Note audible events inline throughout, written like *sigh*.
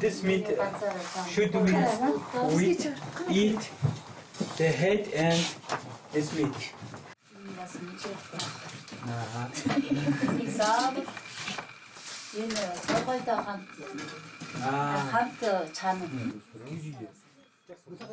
This meat should we, we eat the head and this meat.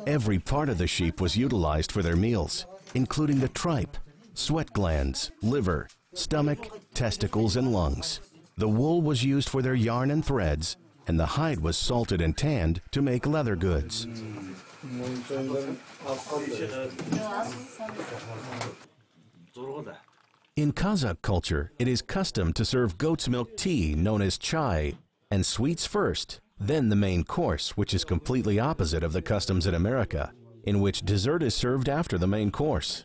Every part of the sheep was utilized for their meals, including the tripe, sweat glands, liver, stomach, testicles, and lungs. The wool was used for their yarn and threads, and the hide was salted and tanned to make leather goods. In Kazakh culture, it is custom to serve goat's milk tea known as chai and sweets first, then the main course, which is completely opposite of the customs in America, in which dessert is served after the main course.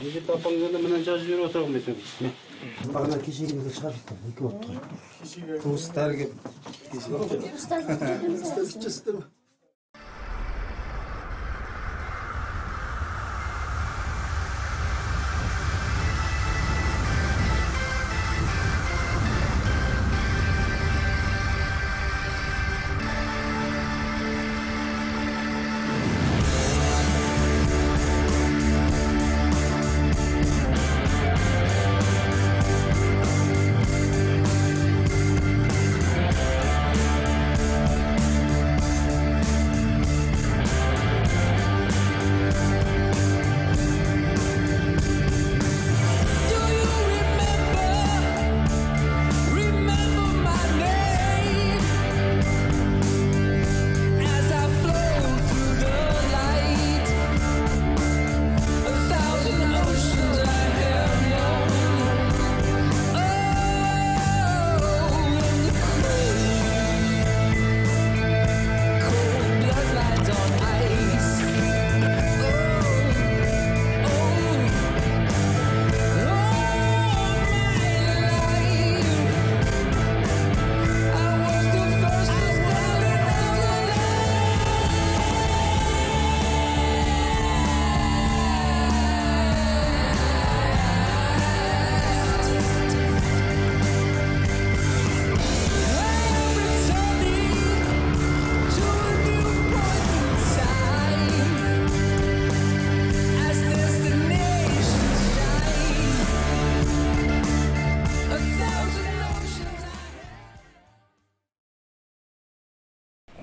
мектепті апаңдарды мына жазып жіберіп отырамын мен сөйтіп бағана кеше келгенде шығарып жеттім екі болып тұр келіп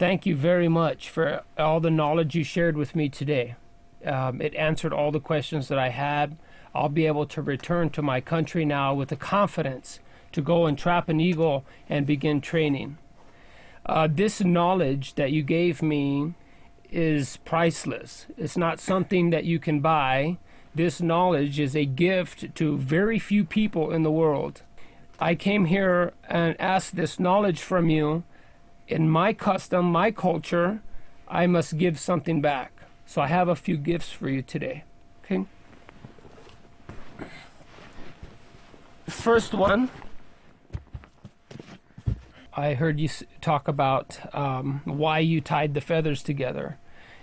Thank you very much for all the knowledge you shared with me today. Um, it answered all the questions that I had. I'll be able to return to my country now with the confidence to go and trap an eagle and begin training. Uh, this knowledge that you gave me is priceless. It's not something that you can buy. This knowledge is a gift to very few people in the world. I came here and asked this knowledge from you. In my custom, my culture, I must give something back. So I have a few gifts for you today. Okay? First one, I heard you talk about um, why you tied the feathers together,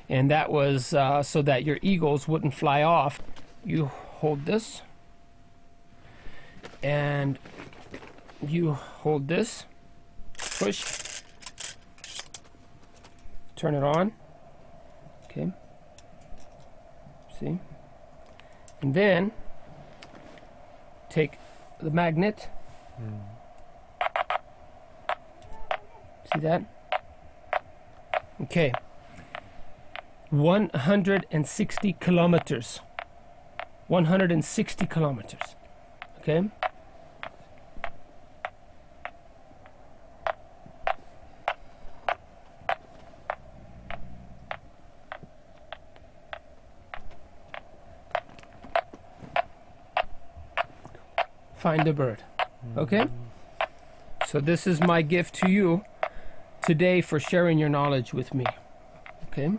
and that was uh, so that your eagles wouldn't fly off. You hold this, and you hold this, push, turn it on. Okay. See? And then take the magnet. Hmm. See that? Okay. 160 kilometers. 160 kilometers. Okay? find the bird. Okay? So this is my gift to you today for sharing your knowledge with me. Okay?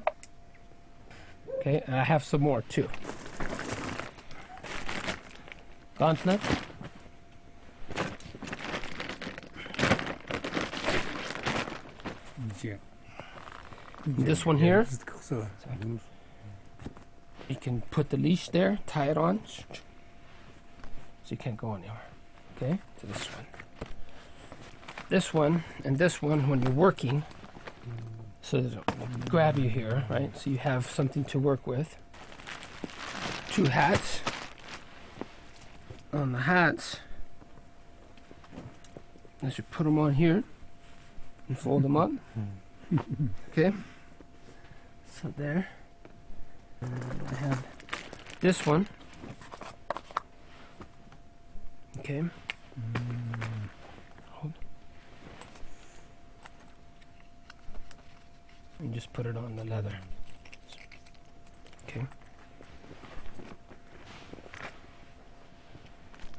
Okay, and I have some more too. Gauntlet. This one here. You can put the leash there, tie it on so you can't go anywhere. Okay, to this one. This one and this one when you're working, so it'll grab you here, right? So you have something to work with. Two hats. On the hats, I should put them on here and fold them up. *laughs* Okay. So there. I have this one. Okay. Mm, hold. And just put it on the leather. Okay.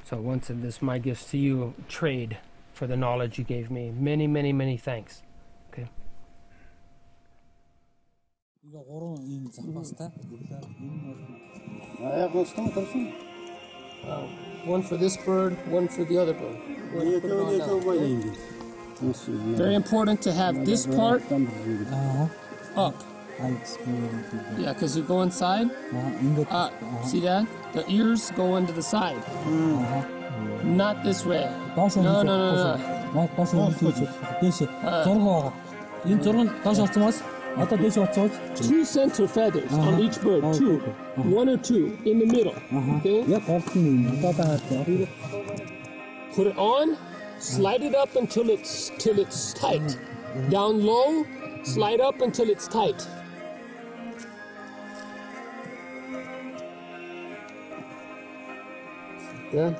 So once of this, my gifts to you trade for the knowledge you gave me. Many, many, many thanks. Okay. Mm. Ah, one for this bird, one for the other bird. Very important to have this part uh-huh. up. Yeah, because you go inside. Uh, see that? The ears go into the side. Not this way. No, no, no, no. Two center feathers uh -huh. on each bird, oh, two. Okay. Uh -huh. One or two in the middle. Uh -huh. Okay? Yep, Put it on, slide it up until it's till it's tight. Down low, slide up until it's tight. Yeah.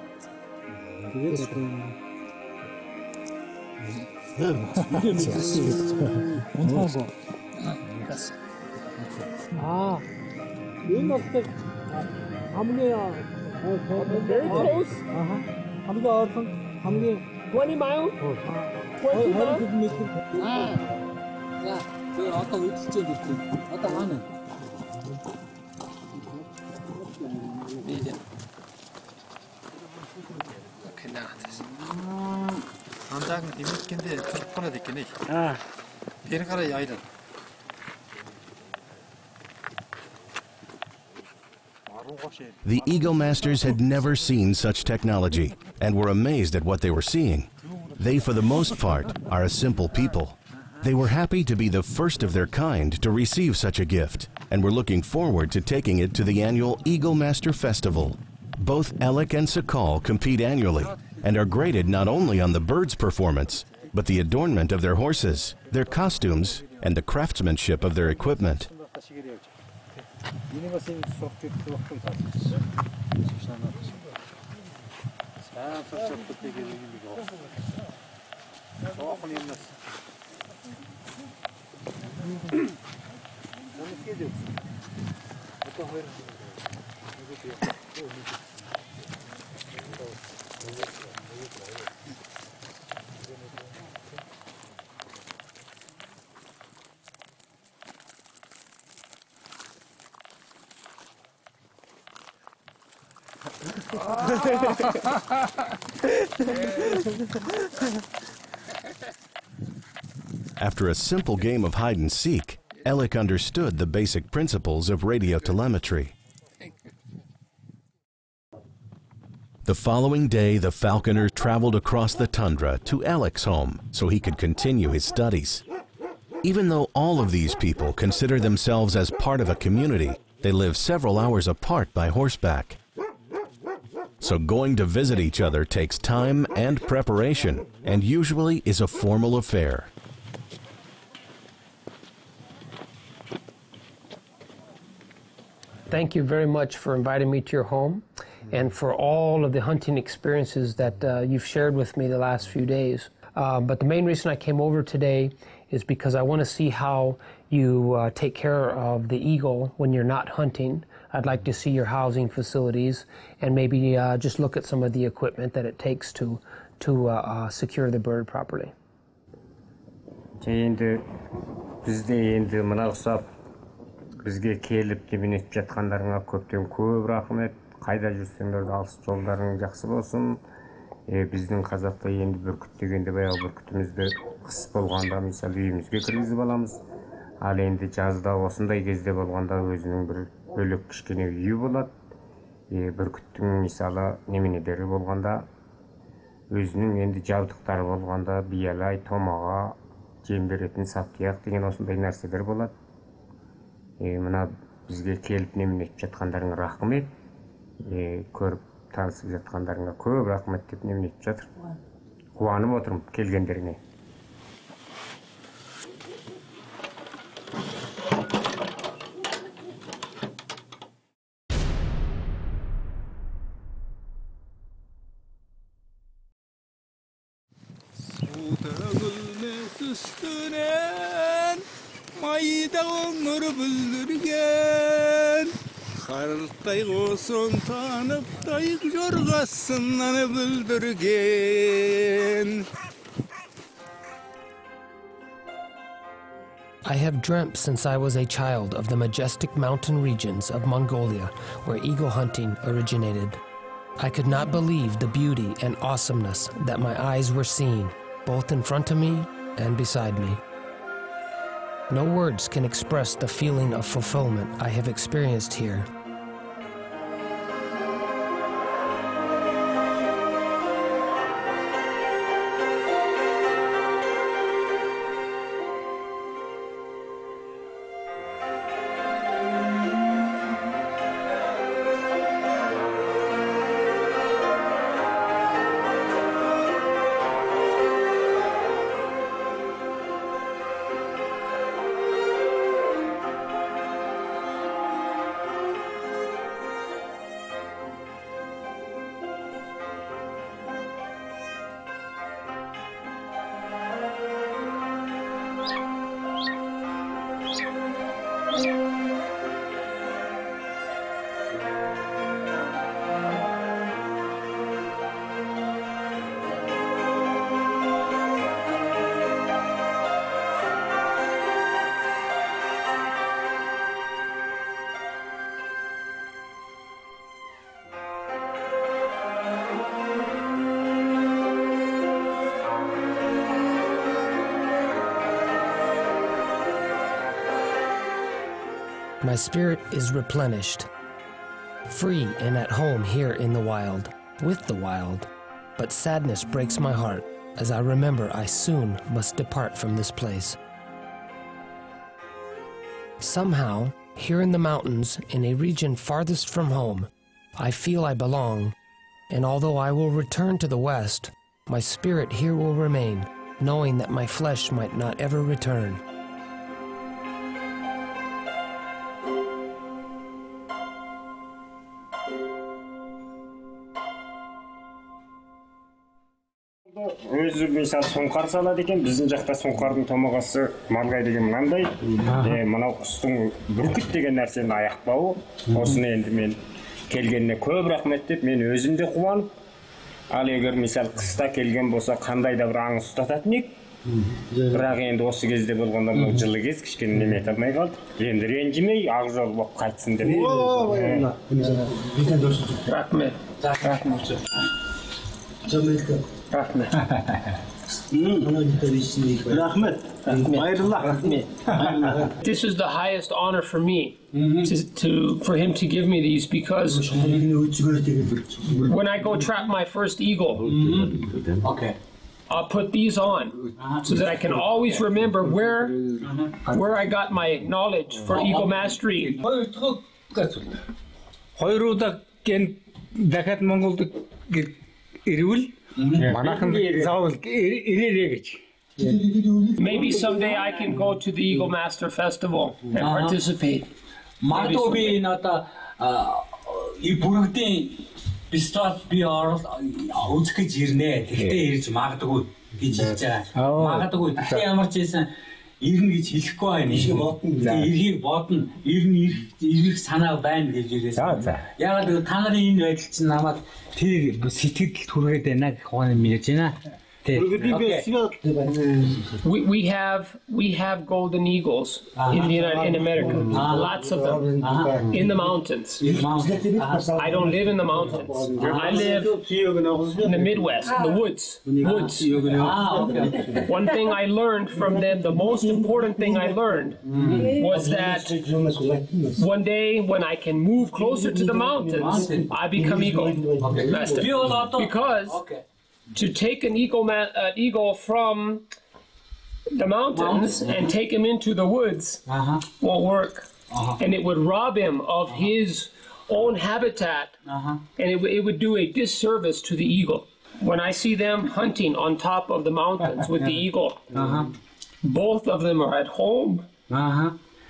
*laughs* Good. *laughs* *laughs* 아, you must take Hamne are very close. Hamza are from Hamne. 20 mile? 20 mile? 아, 야, 저 아까 우리 진짜 좋지. 아까 하는. 이제. Ancak demek kendi tırpana dikini. Ha. Bir kere yaydın. The Eagle Masters had never seen such technology and were amazed at what they were seeing. They, for the most part, are a simple people. They were happy to be the first of their kind to receive such a gift and were looking forward to taking it to the annual Eagle Master Festival. Both Alec and Sakal compete annually and are graded not only on the birds' performance, but the adornment of their horses, their costumes, and the craftsmanship of their equipment. Миний бас ингэж сурч ирсэн багтан таалагдсан. Шиш шанаа. Сайн сурч чаддаг юм нэг гоо. Оохон юм нас. Мөн хийх юм. Одоо хоёр. Нэг юм. Нэг юм. *laughs* After a simple game of hide and seek, Alec understood the basic principles of radio telemetry. The following day, the falconer traveled across the tundra to Alec's home so he could continue his studies. Even though all of these people consider themselves as part of a community, they live several hours apart by horseback. So going to visit each other takes time and preparation and usually is a formal affair. Thank you very much for inviting me to your home and for all of the hunting experiences that uh, you've shared with me the last few days. Uh, but the main reason I came over today is because I want to see how you uh, take care of the eagle when you're not hunting. I'd like to see your housing facilities and maybe uh, just look at some of the equipment that it takes to to uh, uh, secure the bird properly. енді бізде енді мына ұқсап бізге келіп неменетіп жатқандарыңа көптен көп рахмет қайда жүрсеңдер де алыс жолдарың жақсы болсын е, біздің қазақта енді бүркіт дегенде баяғы бүркітімізді қыс болғанда мысалы үйімізге кіргізіп аламыз ал енді жазда осындай кезде болғанда өзінің бір бөлек кішкене үйі болады е, бүркіттің мысалы неменелері болғанда өзінің енді жабдықтары болғанда биялай томаға жем беретін саптияқ деген осындай нәрселер болады е, мына бізге келіп неменетіп жатқандарыңа рахмет. Е, көріп танысып жатқандарыңа көп рахмет деп неменетіп жатыр. Қуанып отырмын келгендеріңе. Olsun tanıp dayık yorgasından I have dreamt since I was a child of the majestic mountain regions of Mongolia where eagle hunting originated. I could not believe the beauty and awesomeness that my eyes were seeing, both in front of me and beside me. No words can express the feeling of fulfillment I have experienced here. My spirit is replenished, free and at home here in the wild, with the wild. But sadness breaks my heart as I remember I soon must depart from this place. Somehow, here in the mountains, in a region farthest from home, I feel I belong, and although I will return to the west, my spirit here will remain, knowing that my flesh might not ever return. Өзі мысалы сұңқар салады екен. Біздің жақта сұңқардың томағасы марғай деген мынандай. Е, мынау құстың бүркіт деген нәрсенің аяқбауы осыны енді мен келгеніне көп рахмет деп мен өзім де қуанып ал егер мысалы қыста келген болса қандай да бір аң ұстататын едік бірақ енді осы кезде болғанда мынау жылы кез кішкене неме ете алмай қалдық. Енді ренжімей ақ жол болып қайтсын деп. Рахмет. Рахмет. Рахмет. рахмет *laughs* Хайырлах. This is the highest honor for me to, to for him to give me these because when I go trap my first eagle, okay I'll put these on so that I can always remember where where I got my knowledge for eagle mastery. Хоёр удаа ген дахиад Монголд гэ- ирвэл манайхан заавал ир- ирээрэй гэж. Maybe someday I can go to the Eagle Master Festival and participate. Магадгүй би энэ одоо а, и бүрэгдийн фестивал би орол үзэх гэж ирнэ. Тэгтээ ирж магадгүй гэж хэлж байгаа. Магадгүй тэгтээ ямар ч байсан Ирнэ гэж хэлэхгүй байна. Ирэх бодно. За эргийг бодно. Ирнэ ирэх ирэх санаа байна гэж ирээс. За за. Ягаад гэвэл та нарын энэ байдал чинь намайг тэр сэтгэл түргээд байна гэх ухааны мэдэж байна. Okay. We, we have we have golden eagles in the United in America, lots of them in the mountains. I don't live in the mountains. I live in the Midwest, in the woods, woods. One thing I learned from them, the most important thing I learned was that one day when I can move closer to the mountains, I become eagle. That's Because Okay to take an eagle, ma- uh, eagle from the mountains and take him into the woods Uh-huh. won't work. And it would rob him of his own habitat, Uh-huh. and it, w- it would do a disservice to the eagle. When I see them hunting on top of the mountains *laughs* with the eagle, Uh-huh. both of them are at home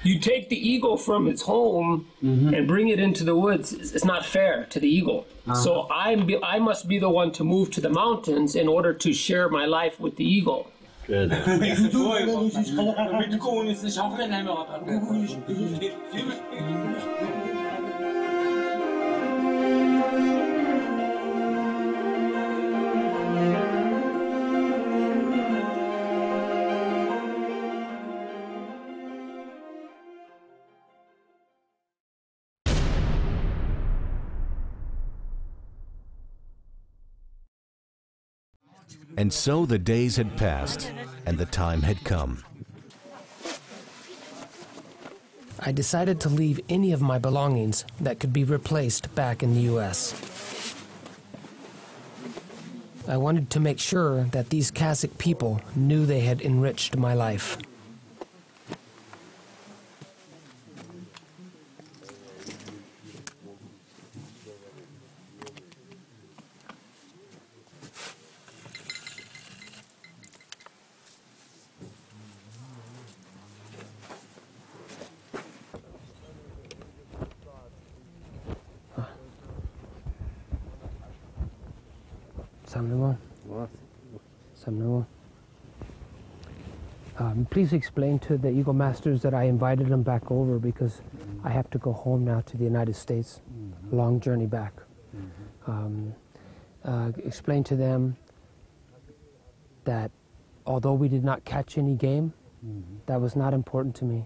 you take the eagle from its home mm-hmm. and bring it into the woods it's not fair to the eagle uh-huh. so i'm be, i must be the one to move to the mountains in order to share my life with the eagle Good. *laughs* *laughs* And so the days had passed, and the time had come. I decided to leave any of my belongings that could be replaced back in the US. I wanted to make sure that these Kazakh people knew they had enriched my life. Samnamo. Samnamo. Um, please explain to the Eagle Masters that I invited them back over because I have to go home now to the United States. Long journey back. Um, uh, explain to them that although we did not catch any game, that was not important to me.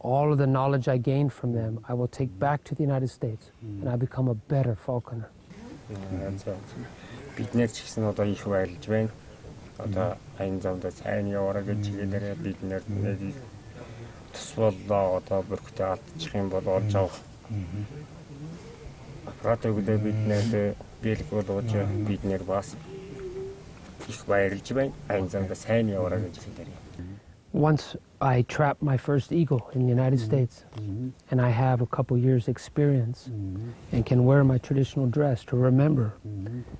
All of the knowledge I gained from them, I will take back to the United States and I become a better falconer. За Бид нэр ч гэсэн одоо их баярлж байна. Одоо аян замдаа сайн яваарай гэж хэлээрээ бид нэр нэг тус боллоо одоо бүрхтээ алдчих юм бол олж авах. Аппарат өгдөө бид нэр бэлг болгож бид нэр бас их баярлж байна. Аян замдаа сайн яваарай гэж хэлээрээ. Once I trapped my first eagle in the United States, and I have a couple years' experience, and can wear my traditional dress to remember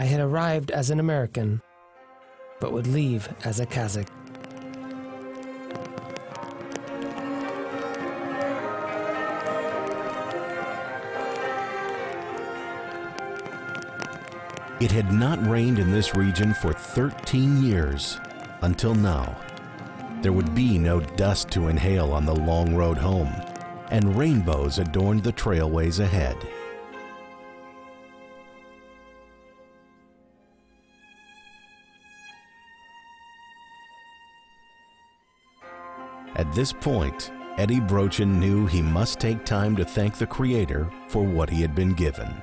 I had arrived as an American, but would leave as a Kazakh. It had not rained in this region for 13 years until now. There would be no dust to inhale on the long road home, and rainbows adorned the trailways ahead. At this point, Eddie Brochin knew he must take time to thank the Creator for what he had been given.